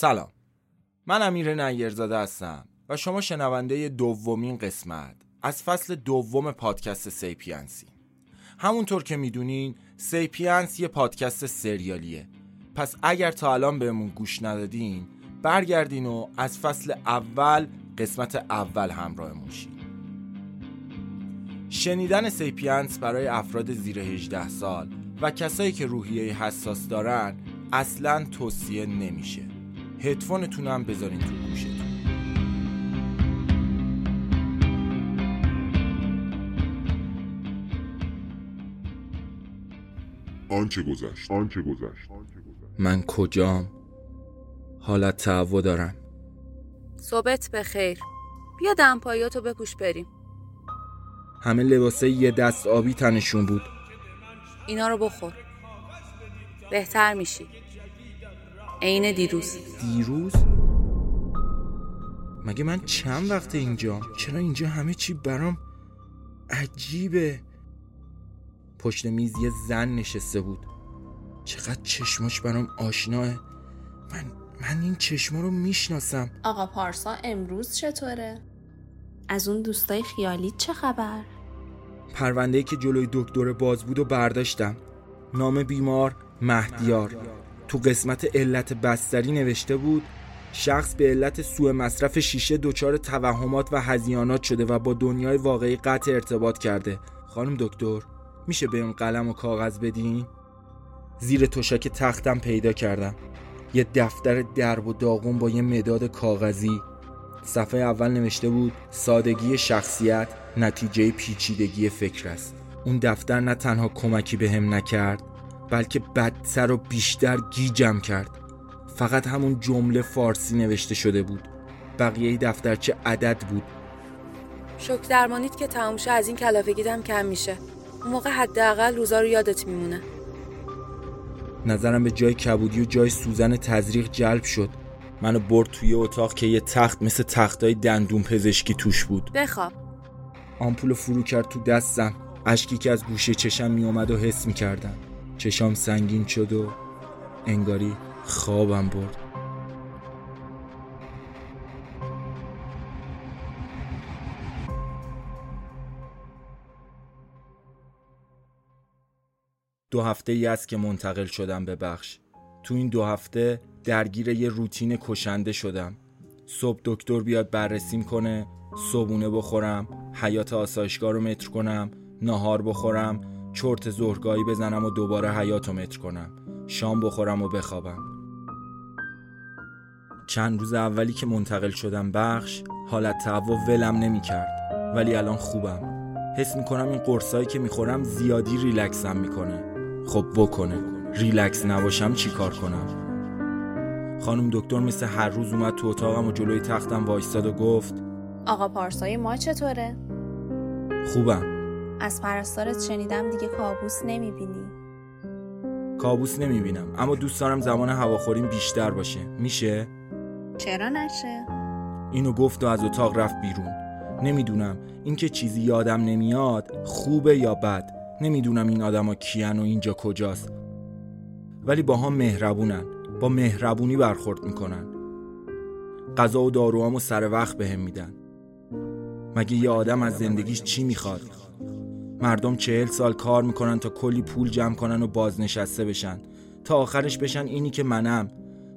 سلام. من امیر نیرزاده هستم و شما شنونده دومین قسمت از فصل دوم پادکست Sapiens ی. همونطور که می‌دونین Sapiens یه پادکست سریالیه. پس اگر تا الان بهمون گوش ندادین برگردین و از فصل اول قسمت اول همراهمون شین. شنیدن Sapiens برای افراد زیر 18 سال و کسایی که روحیه حساس دارن اصلا توصیه نمیشه. هدفونتون هم بذارین تو گوشتون. آنچه گذشت آنچه گذشت. من کجام؟ حالت تعو دارم. صبحت بخیر. بیا دمپاییاتو بپوش بریم. همه لباسه یه دست آبی تنشون بود. اینا رو بخور. بهتر میشی. عین دیروز. دیروز؟ مگه من چند وقت اینجا؟ چرا اینجا همه چی برام عجیبه؟ پشت میز یه زن نشسته بود. چقدر چشماش برام آشناه. من من این چشما رو می‌شناسم. آقا پارسا امروز چطوره؟ از اون دوستای خیالیت چه خبر؟ پرونده که جلوی دکتر باز بود و برداشتم. نام بیمار مهدیار. تو قسمت علت بستری نوشته بود شخص به علت سوء مصرف شیشه دچار توهمات و هزیانات شده و با دنیای واقعی قطع ارتباط کرده. خانم دکتر میشه بهم قلم و کاغذ بدین؟ زیر تشک تختم پیدا کردم. یه دفتر درب و داغون با یه مداد کاغذی. صفحه اول نوشته بود سادگی شخصیت نتیجه پیچیدگی فکر است. اون دفتر نه تنها کمکی به هم نکرد بلکه بدتر و بیشتر گیجم کرد. فقط همون جمله فارسی نوشته شده بود. بقیه دفترچه عدد بود. شک درمانیت که تموم از این کلافگیت هم کم میشه. اون موقع حداقل روزا رو یادت میمونه. نظرم به جای کبودی و جای سوزن تزریق جلب شد. منو برد توی اتاق که یه تخت مثل تختای دندون پزشکی توش بود. بخواب. آمپول فرو کرد تو دستم. اشکی که از گوشه چشم میومد و حس می‌کردم. چشام سنگین شد و انگاری خوابم برد. دو هفته ای است که منتقل شدم به بخش. تو این دو هفته درگیر یه روتین کشنده شدم. صبح دکتر بیاد بررسیم کنه صبونه بخورم حیات آسایشگاه رو متر کنم ناهار بخورم چرت ظهرگاهی بزنم و دوباره حیات رو متر کنم. شام بخورم و بخوابم. چند روز اولی که منتقل شدم بخش حالت تعو ولم نمی کرد ولی الان خوبم. حس می‌کنم این قرصایی که می‌خورم زیادی ریلکسم می‌کنه. خب بکنه. ریلکس نباشم چی کار کنم؟ خانم دکتر مثل هر روز اومد تو اتاقم و جلوی تختم وایستاد و گفت آقا پارسای ما چطوره؟ خوبم. از پرستارت شنیدم دیگه کابوس نمی‌بینی. کابوس نمی‌بینم اما دوست دارم زمان هواخوریم بیشتر باشه. میشه؟ چرا نشه؟ اینو گفت و از اتاق رفت بیرون. نمی‌دونم اینکه چیزی یادم نمیاد خوبه یا بد. نمی‌دونم این آدما کیان و اینجا کجاست. ولی با هم مهربونن با مهربونی برخورد می‌کنن. غذا و داروامو سر وقت بهم میدن. مگه یه آدم از زندگیش چی می‌خواد؟ مردم چهل سال کار می‌کنن تا کلی پول جمع کنن و بازنشسته بشن. تا آخرش بشن اینی که منم.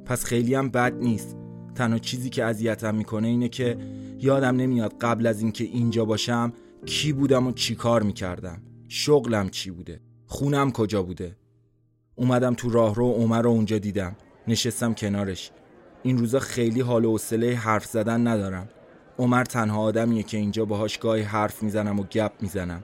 پس خیلی هم بد نیست. تنها چیزی که اذیتم می‌کنه اینه که یادم نمیاد قبل از اینکه اینجا باشم کی بودم و چی کار می‌کردم. شغلم چی بوده؟ خونم کجا بوده؟ اومدم تو راهرو عمر رو اونجا دیدم. نشستم کنارش. این روزا خیلی حال و حوصله حرف زدن ندارم. عمر تنها آدمیه که اینجا باهاش گاهی حرف می‌زنم و گپ می‌زنم.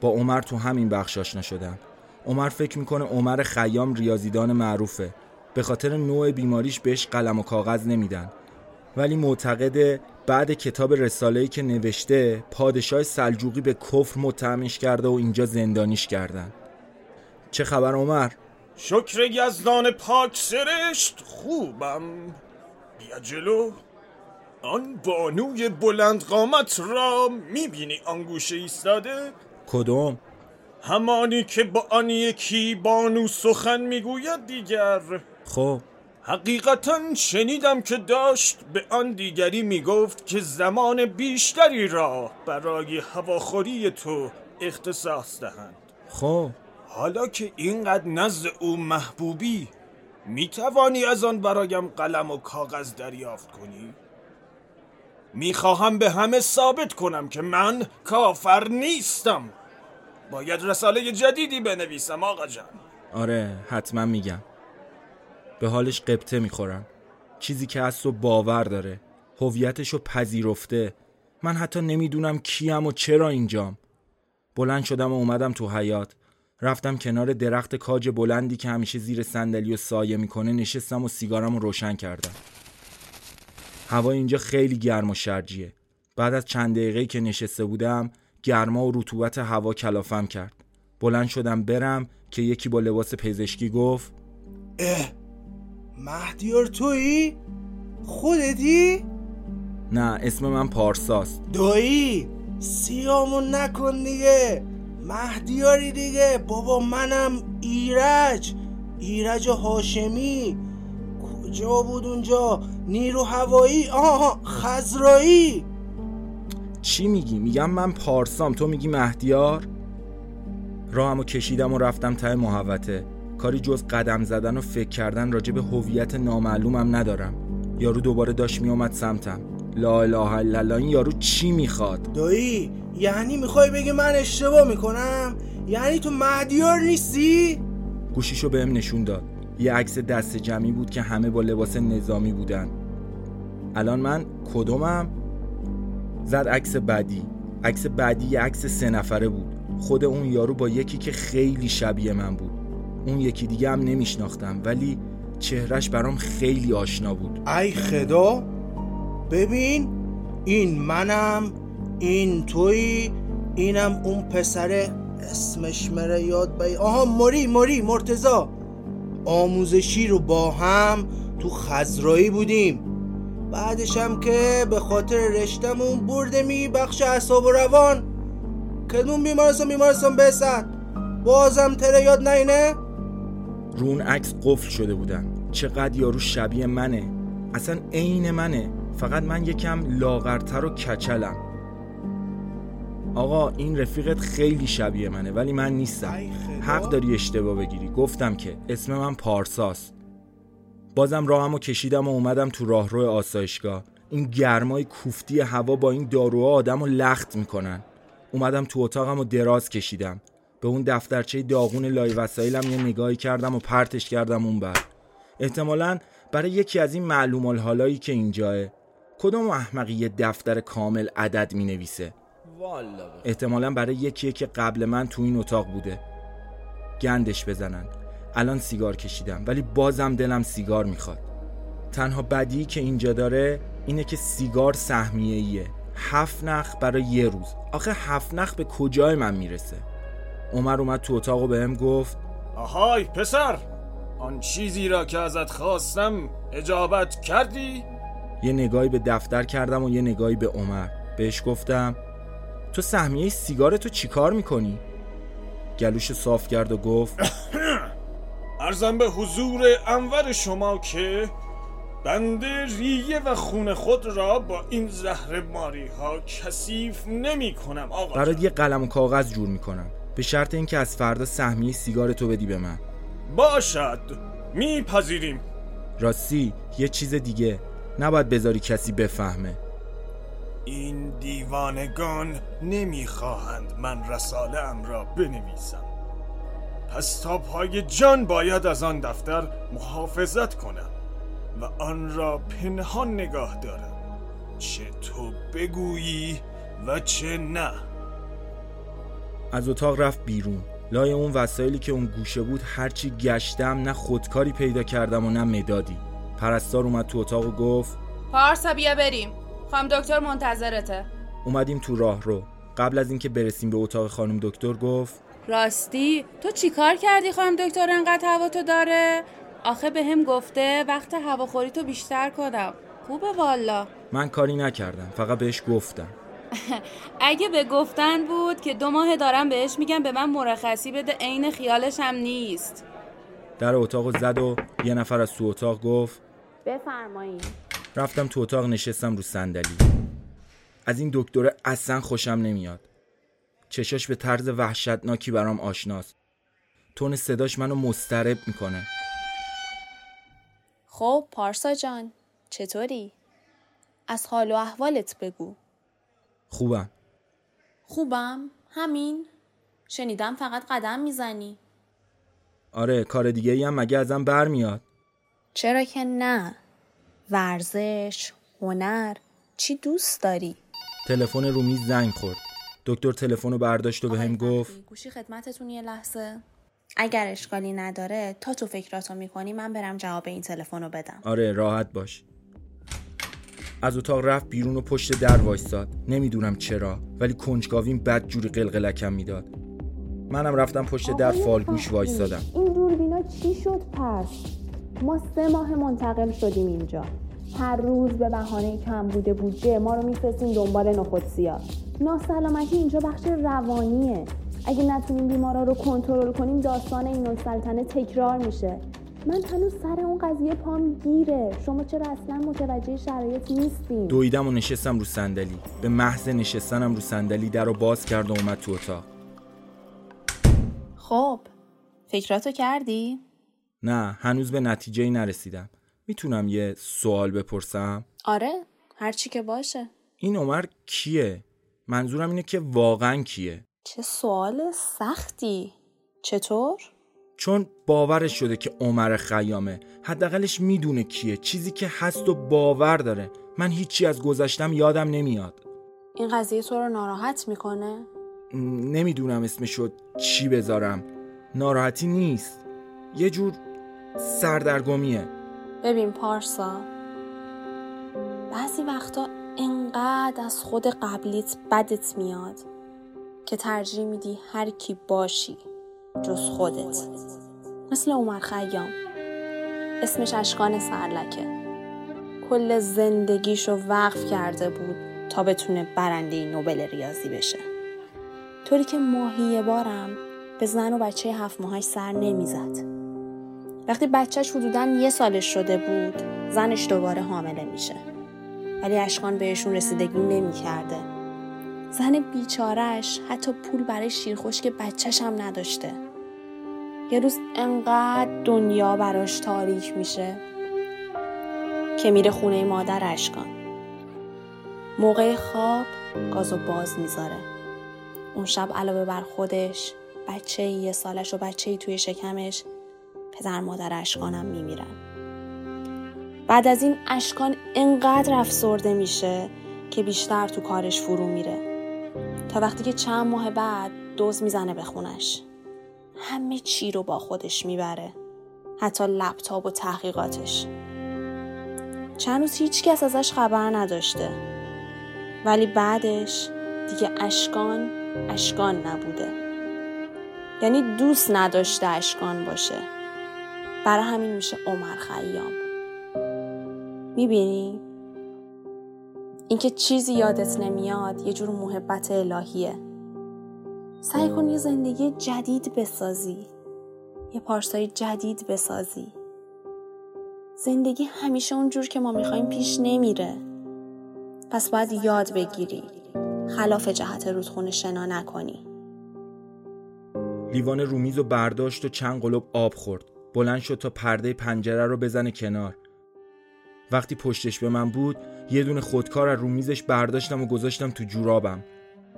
با عمر تو همین بخش آشنا شدم. عمر فکر می‌کنه عمر خیام ریاضیدان معروفه. به خاطر نوع بیماریش بهش قلم و کاغذ نمیدن. ولی معتقده بعد کتاب رساله‌ای که نوشته پادشاه سلجوقی به کفر متهمش کرده و اینجا زندانیش کردن. چه خبر عمر؟ شکر یزدان پاک سرشت خوبم. بیا جلو. آن بانوی بلند قامت را می‌بینی آنگوشه ایستاده؟ کدوم؟ همانی که با آن یکی بانو سخن می‌گوید دیگر. خب. حقیقتا شنیدم که داشت به آن دیگری می‌گفت که زمان بیشتری را برای هواخوری تو اختصاص دهند. خب. حالا که اینقدر نزد او محبوبی می توانی از آن برایم قلم و کاغذ دریافت کنی؟ می‌خواهم به همه ثابت کنم که من کافر نیستم. باید رساله جدیدی بنویسم آقا جان. آره حتما میگم. به حالش قبطه می‌خورم. چیزی که از تو باور داره. هویتش رو پذیرفته. من حتی نمی‌دونم کیم و چرا اینجام. بلند شدم و اومدم تو حیات رفتم کنار درخت کاج بلندی که همیشه زیر صندلی و سایه می‌کنه نشستم و سیگارم رو روشن کردم. هوا اینجا خیلی گرم و شرجیه. بعد از چند دقیقه که نشسته بودم گرما و رطوبت هوا کلافم کرد. بلند شدم برم که یکی با لباس پزشکی گفت اه مهدیار تویی؟ خودتی؟ نه اسم من پارساست. دایی؟ سیامون نکن دیگه. مهدیاری دیگه. بابا منم ایرج. ایرج هاشمی. کجا بود اونجا؟ نیرو هوایی؟ آها خزرایی چی میگی؟ میگم من پارسام. تو میگی مهدیار؟ راهمو کشیدم و رفتم ته محوته کاری جز قدم زدن و فکر کردن راجع به هویت نامعلومم ندارم. یارو دوباره داشت میومد سمتم. لا اله الا الله این یارو چی می‌خواد؟ دایی یعنی می‌خوای بگی من اشتباه می‌کنم؟ یعنی تو مهدیار نیستی؟ گوشیشو بهم نشون داد. یه عکس دست جمعی بود که همه با لباس نظامی بودن. الان من کدومم؟ زد عکس بعدی. عکس بعدی یه عکس سه نفره بود. خود اون یارو با یکی که خیلی شبیه من بود. اون یکی دیگه هم نمیشناختم ولی چهرش برام خیلی آشنا بود. ای خدا! ببین این منم این توی اینم اون پسره اسمش مره یاد بی آها موری موری مرتزا آموزشی رو با هم تو خزرایی بودیم. بعدش هم که به خاطر رشتمون برده می بخش اصاب و روان. کدوم بیمارستان بیمارستان بسد بازم تره یاد نینه رو اون عکس قفل شده بودم چقدر یارو شبیه منه. اصلا عین منه. فقط من یکم لاغرتر و کچلم. آقا این رفیقت خیلی شبیه منه ولی من نیستم. حق داری اشتباه بگیری. گفتم که اسم من پارساست. بازم راهمو کشیدم و اومدم تو راهرو آسایشگاه. این گرمای کوفتی هوا با این داروها آدمو لخت می‌کنن. اومدم تو اتاقم و دراز کشیدم. به اون دفترچه داغون لای وسایلم یه نگاهی کردم و پرتش کردم اون بر. احتمالا برای یکی از این معلوم الحالایی که اینجاه کدوم احمقی یه دفتر کامل عدد می نویسه احتمالا برای یکیه که قبل من تو این اتاق بوده. گندش بزنن. الان سیگار کشیدم ولی بازم دلم سیگار می‌خواد. تنها بدی که اینجا داره اینه که سیگار سهمیه ایه هفت نخ برای یه روز. آخه هفت نخ به کجای من می‌رسه؟ عمر اومد تو اتاق و بهم گفت آهای پسر آن چیزی را که ازت خواستم اجابت کردی؟ یه نگاهی به دفتر کردم و یه نگاهی به عمر. بهش گفتم تو سهمیه سیگار تو چیکار می‌کنی؟ گلوش صاف کرد و گفت ارزم به حضور انور شما که بنده ریه و خون خود را با این زهر ماری ها کثیف نمی کنم آقا برات. یه قلم و کاغذ جور می‌کنم. به شرط اینکه از فردا سهمیه سیگار تو بدی به من. باشد. میپذیریم. راستی یه چیز دیگه. نباید بذاری کسی بفهمه. این دیوانگان نمی‌خواهند من رساله ام را بنویسم. پس تا پای جان باید از آن دفتر محافظت کنم و آن را پنهان نگاه دارم. چه تو بگویی و چه نه. از اتاق رفت بیرون. لای اون وسایلی که اون گوشه بود هرچی گشتم نه خودکاری پیدا کردم و نه مدادی. پرستار اومد تو اتاق و گفت پارسا بیا بریم. خانم دکتر منتظرته. اومدیم تو راه رو قبل از اینکه برسیم به اتاق خانم دکتر گفت راستی تو چیکار کردی خانم دکتر؟ انقدر هوا تو داره؟ آخه به هم گفته وقت هواخوری تو بیشتر کنم. خوبه والا. من کاری نکردم فقط بهش گفتم. اگه به گفتن بود که دو ماه دارم بهش میگم به من مرخصی بده عین خیالش هم نیست. در اتاق زد و یه نفر از تو اتاق گفت بفرمایید رفتم تو اتاق نشستم رو صندلی. از این دکتره اصلا خوشم نمیاد. چشاش به طرز وحشتناکی برام آشناست. تون صداش منو مسترب می‌کنه. خب پارسا جان چطوری؟ از حال و احوالت بگو. خوبم. خوبم؟ همین؟ شنیدم فقط قدم می‌زنی. آره کار دیگه ای هم مگه ازم برمیاد؟ چرا که نه. ورزش هنر چی دوست داری؟ تلفن رو میز زنگ خورد. دکتر تلفن رو برداشت و بهم آقای گفت گوشی خدمتتون یه لحظه. اگر اشکالی نداره تا تو فکراتو می‌کنی من برم جواب این تلفن رو بدم. آره راحت باش. از اتاق رفت بیرون و پشت در وایستاد. نمی‌دونم چرا ولی کنجکاویم بد جوری قلقلکم می‌داد. منم رفتم پشت در فالگوش وایستادم. این دوربینا چی شد پس؟ ما سه ماه منتقل شدیم اینجا. هر روز به بهانه کم بوده بودجه ما رو میفرستیم دنبال نخود سیاه. ناسلامتی اینجا بخش روانیه. اگه نتونیم بیمارا رو کنترل کنیم داستان این السلطنه تکرار میشه. من هنوز سر اون قضیه پام گیره. شما چرا اصلا متوجه شرایط نیستین؟ دویدم و نشستم رو صندلی. به محض نشستنم رو صندلی در رو باز کرد و اومد تو اتاق. خب فکراتو کردی؟ نه هنوز به نتیجه ای نرسیدم. می‌تونم یه سوال بپرسم؟ آره هرچی که باشه. این عمر کیه؟ منظورم اینه که واقعا کیه. چه سوال سختی. چطور؟ چون باورش شده که عمر خیامه. حداقلش می‌دونه کیه. چیزی که هست و باور داره. من هیچی از گذشتم یادم نمیاد. این قضیه تو رو ناراحت می‌کنه؟ نمی‌دونم اسمشو چی بذارم. ناراحتی نیست. یه جور سردرگمیه. ببین پارسا بعضی وقتا انقدر از خود قبلیت بدت میاد که ترجیح میدی هر کی باشی جز خودت. مثل عمر خیام. اسمش اشکان سرلکه. کل زندگیشو وقف کرده بود تا بتونه برنده نوبل ریاضی بشه. طوری که ماهی بارم به زن و بچه هفت ماهش سر نمی‌زد. وقتی بچهش حدودا یه سالش شده بود زنش دوباره حامله میشه. ولی اشکان بهشون رسیدگی نمی‌کرده. زن بیچارش حتی پول برای شیرخشک بچهش هم نداشته. یه روز انقدر دنیا براش تاریک میشه که میره خونه مادر اشکان موقع خواب گازو باز می‌ذاره. اون شب علاوه بر خودش بچه یه سالش و بچه توی شکمش پدر مادر اشکانم میمیرن. بعد از این اشکان انقدر افسرده میشه که بیشتر تو کارش فرو میره. تا وقتی که چند ماه بعد دوز می‌زنه به خونش. همه چی رو با خودش می‌بره. حتی لپتاپ و تحقیقاتش. چند روز هیچ کس ازش خبر نداشته. ولی بعدش دیگه اشکان اشکان نبوده. یعنی دوست نداشته اشکان باشه. برای همین میشه عمر خیام. می‌بینی؟ اینکه چیزی یادت نمیاد یه جور محبت الهیه. سعی کن یه زندگی جدید بسازی. یه پارسای جدید بسازی. زندگی همیشه اونجور که ما می‌خوایم پیش نمیره. پس باید یاد بگیری. خلاف جهت رودخونه شنا نکنی. لیوان رومیز و برداشت و چند قلب آب خورد. بلند شد تا پرده پنجره رو بزنه کنار. وقتی پشتش به من بود یه دونه خودکار از رومیزش برداشتم و گذاشتم تو جورابم.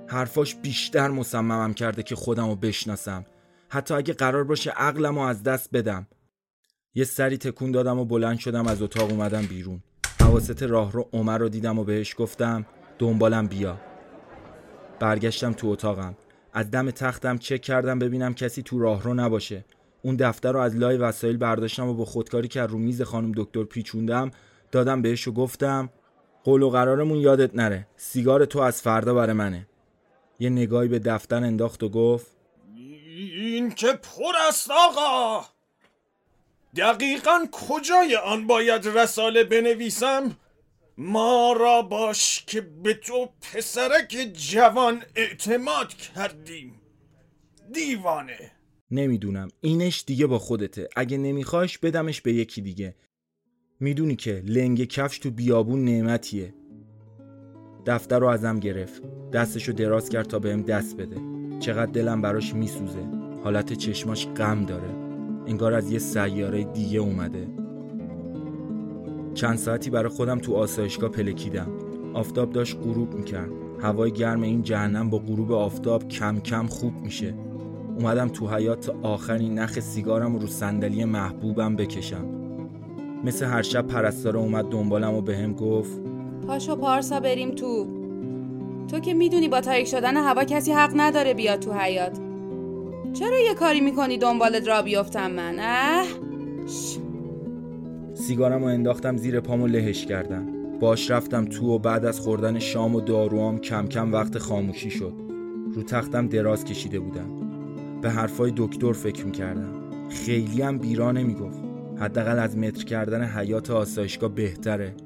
حرفاش بیشتر مصممم کرده که خودم رو بشناسم. حتی اگه قرار باشه عقلم رو از دست بدم. یه سری تکون دادم و بلند شدم از اتاق اومدم بیرون. حواست راه رو عمر رو دیدم و بهش گفتم دنبالم بیا. برگشتم تو اتاقم. از دم تختم چک کردم ببینم کسی تو راهرو نباشه. اون دفتر رو از لای وسایل برداشتم و با خودکاری که رو میز خانم دکتر پیچوندم دادم بهش و گفتم قول و قرارمون یادت نره سیگار تو از فردا برای منه. یه نگاهی به دفتر انداخت و گفت این که پر است آقا! دقیقا کجای آن باید رساله بنویسم؟ ما را باش که به تو پسرک جوان اعتماد کردیم. دیوانه! نمی‌دونم. اینش دیگه با خودته. اگه نمیخواش بدمش به یکی دیگه. می‌دونی که لنگ کفش تو بیابون نعمتیه. دفتر رو ازم گرفت. دستشو دراز کرد تا بهم دست بده. چقدر دلم براش میسوزه. حالت چشماش غم داره. انگار از یه سیاره دیگه اومده. چند ساعتی برای خودم تو آسایشگاه پلکیدم. آفتاب داشت غروب می‌کرد. هوای گرم این جهنم با غروب آفتاب کم کم خوب میشه. اومدم تو حیات تا آخرین نخ سیگارم رو صندلی محبوبم بکشم. مثل هر شب پرستاره اومد دنبالم و بهم گفت پاشو پارسا بریم تو. تو که می‌دونی با تاریک شدن هوا کسی حق نداره بیاد تو حیات چرا یه کاری می‌کنی دنبالت را بیفتم من اه؟ سیگارم رو انداختم زیر پامو لهش کردم. باش رفتم تو و بعد از خوردن شام و داروام کم کم وقت خاموشی شد. رو تختم دراز کشیده بودم. به حرفای دکتر فکر می‌کردم. خیلی هم بیرا نمی‌گفت. حداقل از متر کردن حیات آسایشگاه بهتره.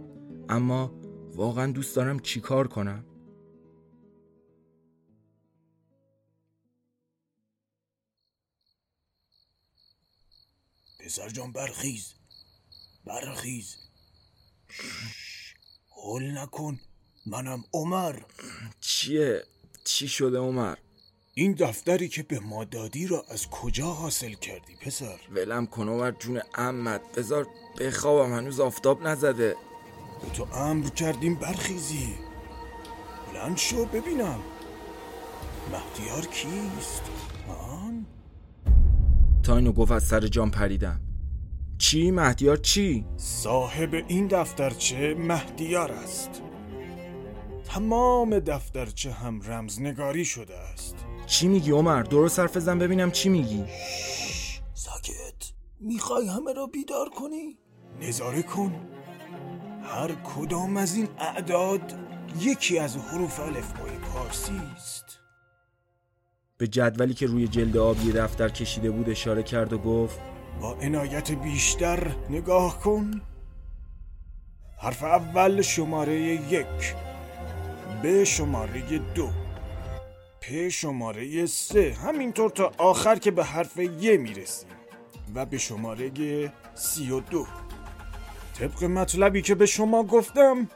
اما واقعا دوست دارم چیکار کنم؟ پسر جان برخیز. برخیز. هول نکن. منم عمر. چیه؟ چی شده عمر؟ این دفتری که به ما دادی را از کجا حاصل کردی پسر؟ ولم کن عمر جون امت بذار بخوابم هنوز آفتاب نزده به تو امر کردیم برخیزی بلند شو ببینم مهدیار کیست؟ آن؟ تا اینو گفت از سر جان پریدم چی مهدیار چی؟ صاحب این دفترچه مهدیار است تمام دفترچه هم رمزنگاری شده است چی میگی عمر؟ درست حرف زن ببینم چی میگی. ساکت. می‌خوای همه را بیدار کنی؟ نظاره کن. هر کدام از این اعداد یکی از حروف الفبای پارسی است. به جدولی که روی جلد آبی دفتر کشیده بود اشاره کرد و گفت با عنایت بیشتر نگاه کن. حرف اول شماره یک به شماره دو. پ شماره سه. همینطور تا آخر که به حرف ی می‌رسیم. و به شماره سی و دو. طبق مطلبی که به شما گفتم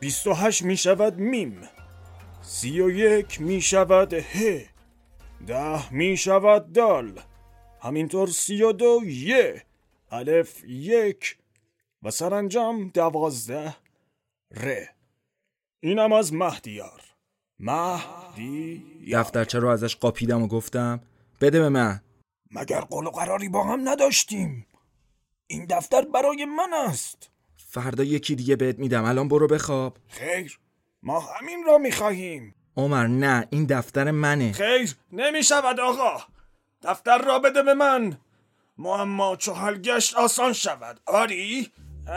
28 می شود میم. سی و یک می شود ه. ده می شود دال. همینطور سی و دو یه. الف یک. و سرانجام دوازده. ر. اینم از مهدیار. مهدی دفترچه رو ازش قاپیدم و گفتم بده به من. مگر قول و قراری با هم نداشتیم؟ این دفتر برای من است. فردا یکی دیگه بهت میدم. الان برو بخواب. خیر ما همین را می‌خواهیم. عمر نه این دفتر منه. خیر نمی شود آقا. دفتر را بده به من. معما چو حل گشت آسان شود. آری؟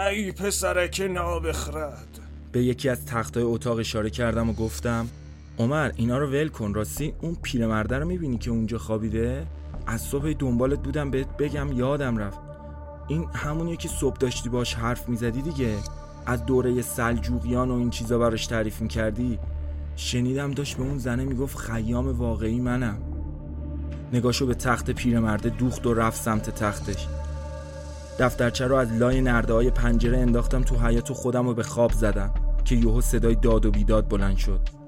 ای پسرک نابخرد. به یکی از تختای اتاق اشاره کردم و گفتم عمر اینا رو ول کن. راستی اون پیرمرده رو می‌بینی که اونجا خوابیده؟ از صبح دنبالت بودم بهت بگم یادم رفت. این همونیه که صبح داشتی باش حرف می‌زدی دیگه. از دوره سلجوقیان و این چیزا براش تعریف می‌کردی؟ شنیدم داشت به اون زنه می‌گفت خیام واقعی منم. نگاشو به تخت پیرمرده دوخت و رفت سمت تختش. دفترچه رو از لای نرده های پنجره انداختم تو حیات و خودم رو به خواب زدم که یهو صدای داد و بیداد بلند شد.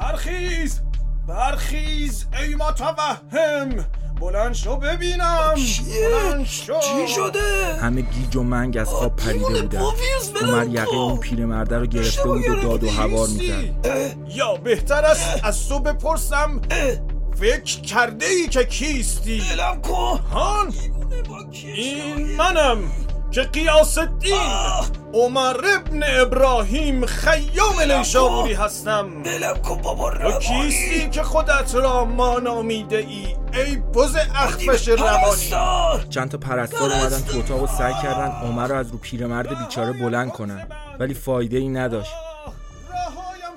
برخیز برخیز ای متوهم. بلند شو ببینم. بلند شو. چی شده؟ همه گیج و منگ از خواب پریده بودن. عمر یقه اون پیرمرده رو گرفته بود و داد و هوار می‌زد. یا بهتر است از تو بپرسم فکر کرده ای که کیستی؟ بلم کن. هان. این منم. که قیاس الدین عمر ابن ابراهیم خیام نیشابوری هستم. کن بابا روانی کیستی که خودت را ما نامیده ای؟ ای بز اخفش روانی. پرستار. چند تا پرستار اومدن تو اتاق و سعی کردن عمر رو از رو پیرمرد بیچاره بلند کنن. ولی فایده ای نداشت.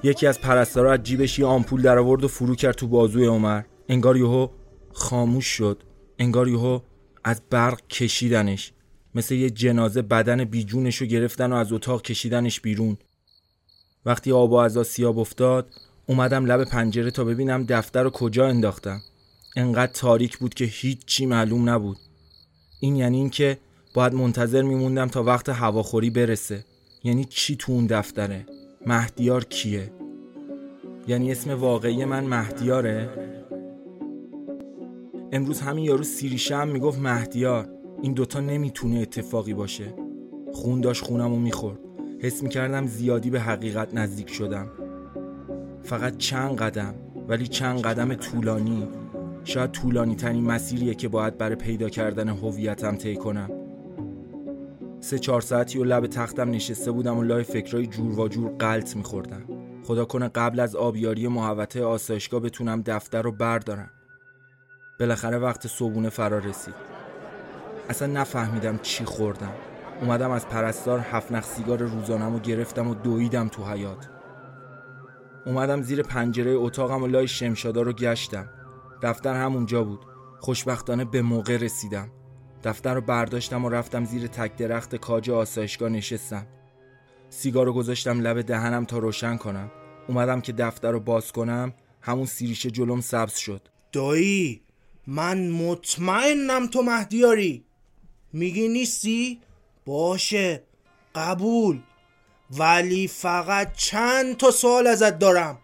یکی از پرستارا از جیبش یه آمپول در آورد و فرو کرد تو بازوی عمر. انگار یهو خاموش شد. انگار یهو از برق کشیدنش. مثل یه جنازه بدن بیجونش رو گرفتن و از اتاق کشیدنش بیرون. وقتی آب و از سیاب افتاد اومدم لب پنجره تا ببینم دفتر رو کجا انداختم. انقدر تاریک بود که هیچ چی معلوم نبود. این یعنی اینکه باید منتظر میموندم تا وقت هواخوری برسه. یعنی چی تو اون دفتره؟ مهدیار کیه؟ یعنی اسم واقعی من مهدیاره؟ امروز همین یارو سیریشه هم می‌گفت مهدیار. این دوتا نمی‌تونه اتفاقی باشه. خون داشت خونم رو می‌خورد. حس می‌کردم زیادی به حقیقت نزدیک شدم. فقط چند قدم ولی چند قدم طولانی. شاید طولانی ترین مسیریه که باید برای پیدا کردن هویتم طی کنم. سه چهار ساعتی و لب تختم نشسته بودم و لای فکرای جور و جور قلط میخوردم. خدا کنه قبل از آبیاری محوطه آسایشگاه بتونم دفتر رو بردارم. بالاخره وقت صبونه فرا رسید. اصلا نفهمیدم چی خوردم. اومدم از پرستار هفت نخ سیگار روزانم و گرفتم و دویدم تو حیات اومدم زیر پنجره اتاقم و لای شمشادا رو گشتم. دفتر همونجا بود. خوشبختانه به موقع رسیدم. دفتر رو برداشتم و رفتم زیر تک درخت کاج آسایشگاه نشستم. سیگار رو گذاشتم لب دهنم تا روشن کنم. اومدم که دفتر رو باز کنم همون سیریشه جلوم سبز شد. دایی من مطمئنم تو مهدیاری. میگی نیستی؟ باشه قبول. ولی فقط چند تا سوال ازت دارم.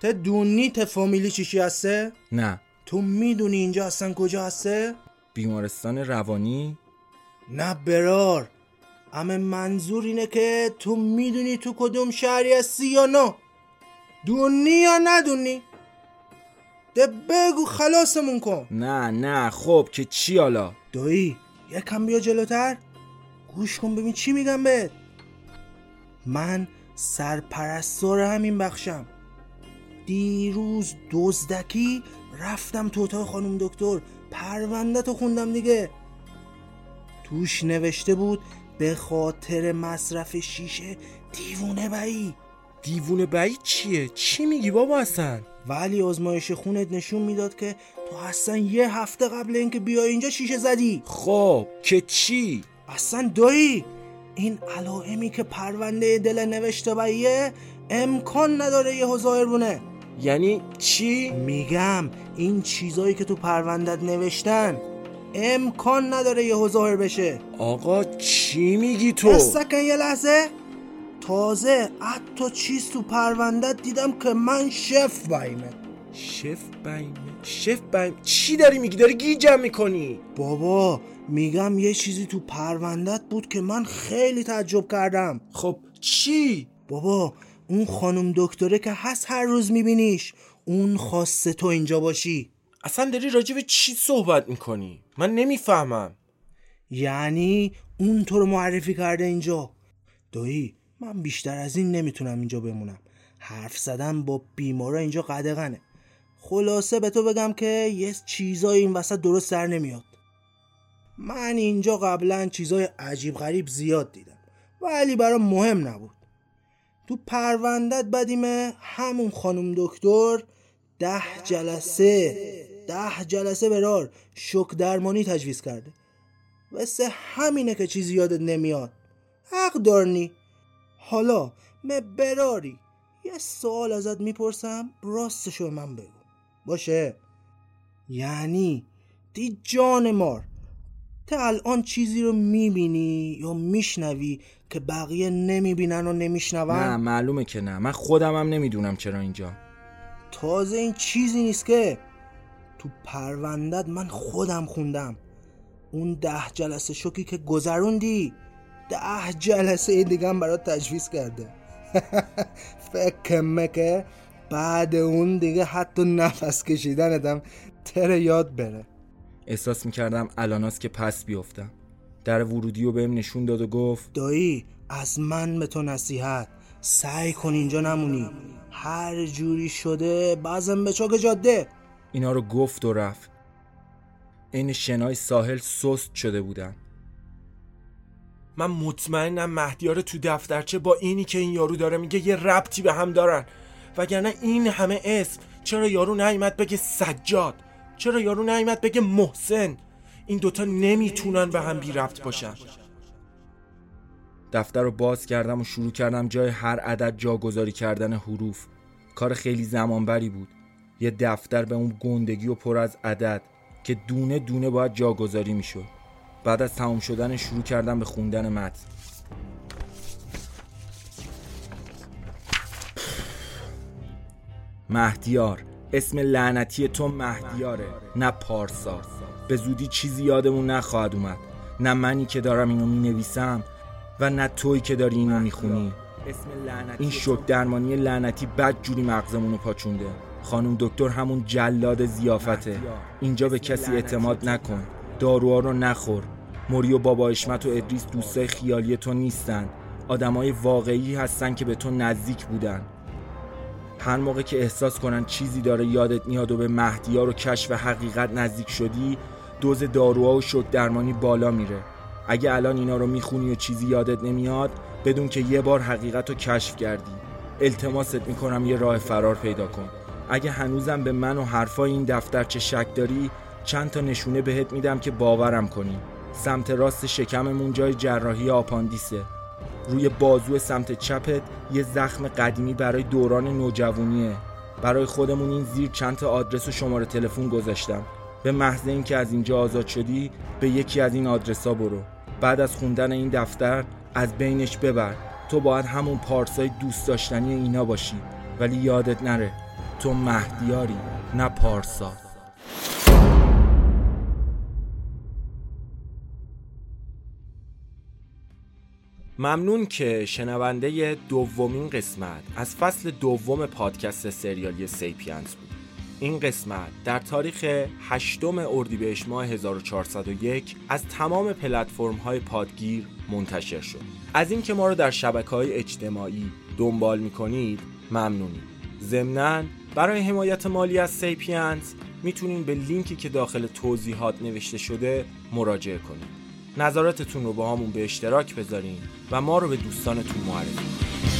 ته دونی ته فامیلی چیشی هسته؟ نه. تو می‌دونی اینجا اصلا کجا هسته؟ بیمارستان روانی؟ نه برار. اما منظور اینه که تو می‌دونی تو کدوم شهری هستی یا نه. دونی یا ندونی؟ ده بگو خلاصمون کن. نه نه. خب که چی حالا؟ دایی یکم بیا جلوتر. گوش کن ببین چی میگم بهت من سرپرستار همین بخشم. دیروز دزدکی رفتم تو اتاق خانم دکتر. پرونده تو خوندم دیگه. توش نوشته بود به خاطر مصرف شیشه دیوونه بایی. دیوونه بایی چیه؟ چی میگی بابا اصلا؟ ولی آزمایش خونت نشون می‌داد که تو اصلا یه هفته قبل اینکه بیای اینجا شیشه زدی. خب که چی؟ اصلا دایی این علائمی که پرونده دل نوشته باییه امکان نداره یه ظاهر بونه. یعنی چی؟ میگم این چیزایی که تو پروندت نوشتن امکان نداره یه ظاهر بشه. آقا چی میگی تو؟ استکن یه لحظه. تازه حتی چیز تو پروندت دیدم که من شف بایمه. شف بایم شف بایم چی داری میگی؟ داری گیجم می‌کنی؟ بابا میگم یه چیزی تو پروندت بود که من خیلی تعجب کردم. خب چی؟ بابا اون خانم دکتره که هست هر روز میبینیش. اون خواسته تو اینجا باشی. اصلا داری راجع به چی صحبت می‌کنی؟ من نمی‌فهمم. یعنی اون تو رو معرفی کرده اینجا. دایی من بیشتر از این نمی‌تونم اینجا بمونم. حرف زدن با بیمارا اینجا قدغنه. خلاصه به تو بگم که یه چیزای این وسط درست در نمیاد. من اینجا قبلا چیزای عجیب غریب زیاد دیدم ولی برام مهم نبود. تو پروندت بدیمه همون خانم دکتر ده جلسه ده جلسه برار شک درمانی تجویز کرده. واسه همینه که چیزی یادت نمیاد. حق دارنی حالا مه براری. یه سوال ازت می‌پرسم راستشو به من بگو. باشه؟ یعنی دی جان مار تا الان چیزی رو می‌بینی یا میشنوی که بقیه نمی‌بینن و نمیشنون؟ نه معلومه که نه. من خودم هم نمی‌دونم چرا اینجا. تازه این چیزی نیست که تو پروندت من خودم خوندم. اون ده جلسه شوکی که گذروندی ده جلسه دیگه هم برات تجویز کرده. فکر که بعد اون دیگه حتی نفس کشیدنتم تر یاد بره. احساس می‌کردم الاناست که پس بیفتم. در ورودی رو بهم نشون داد و گفت دایی از من به تو نصیحت. سعی کن اینجا نمونی. هر جوری شده بعضم به چاک جاده. اینا رو گفت و رفت. این شنای ساحل سست شده بودن. من مطمئنم مهدیار تو دفترچه با اینی که این یارو داره میگه یه ربطی به هم دارن. وگرنه این همه اسم چرا یارو نیومد بگه سجاد؟ چرا یارو نیومد بگه محسن؟ این دوتا نمی‌تونن به هم بی ربط باشن. دفتر رو باز کردم و شروع کردم جای هر عدد جاگذاری کردن حروف. کار خیلی زمانبری بود. یه دفتر به اون گندگی و پر از عدد که دونه دونه باید جاگذاری می‌شد. بعد از تمام شدن شروع کردم به خوندن متن. مهدیار. اسم لعنتی تو مهدیاره نه پارسا. به زودی چیزی یادمون نخواهد اومد. نه منی که دارم اینو می نویسم و نه توی که داری اینو می‌خونی. این شک درمانی لعنتی بد جوری مغزمونو پاچونده. خانم دکتر همون جلاد زیافته. اینجا به کسی اعتماد نکن. داروها رو نخور. موری و بابا اشمت و ادریس دوستای خیالی تو نیستن. آدمای واقعی هستن که به تو نزدیک بودن. هر موقع که احساس کنن چیزی داره یادت میاد و به مهدیار و کشف حقیقت نزدیک شدی دوز داروها و شک درمانی بالا میره. اگه الان اینا رو می‌خونی و چیزی یادت نمیاد بدون که یه بار حقیقت رو کشف کردی. التماست می‌کنم یه راه فرار پیدا کن. اگه هنوزم به من و حرفای این دفترچه شک داری چند تا نشونه بهت میدم که باورم کنی. سمت راست شکممون جای جراحی آپاندیسه. روی بازو سمت چپت یه زخم قدیمی برای دوران نوجوانیه. برای خودمون این زیر چند تا آدرس و شماره تلفن گذاشتم. به محض اینکه از اینجا آزاد شدی به یکی از این آدرسا برو. بعد از خوندن این دفتر از بینش ببر. تو باید همون پارسای دوست داشتنی اینا باشی. ولی یادت نره تو مهدیاری نه پارسا. ممنون که شنونده دومین قسمت از فصل دوم پادکست سریالی سیپینز بود. این قسمت در تاریخ 8 اردیبهشت ماه 1401 از تمام پلتفرم های پادگیر منتشر شد. از اینکه ما رو در شبکه های اجتماعی دنبال می‌کنید ممنونیم. ضمنا برای حمایت مالی از سیپینز می‌تونین به لینکی که داخل توضیحات نوشته شده مراجعه کنید. نظراتتون رو با همون به اشتراک بذارین و ما رو به دوستانتون معرفی کنید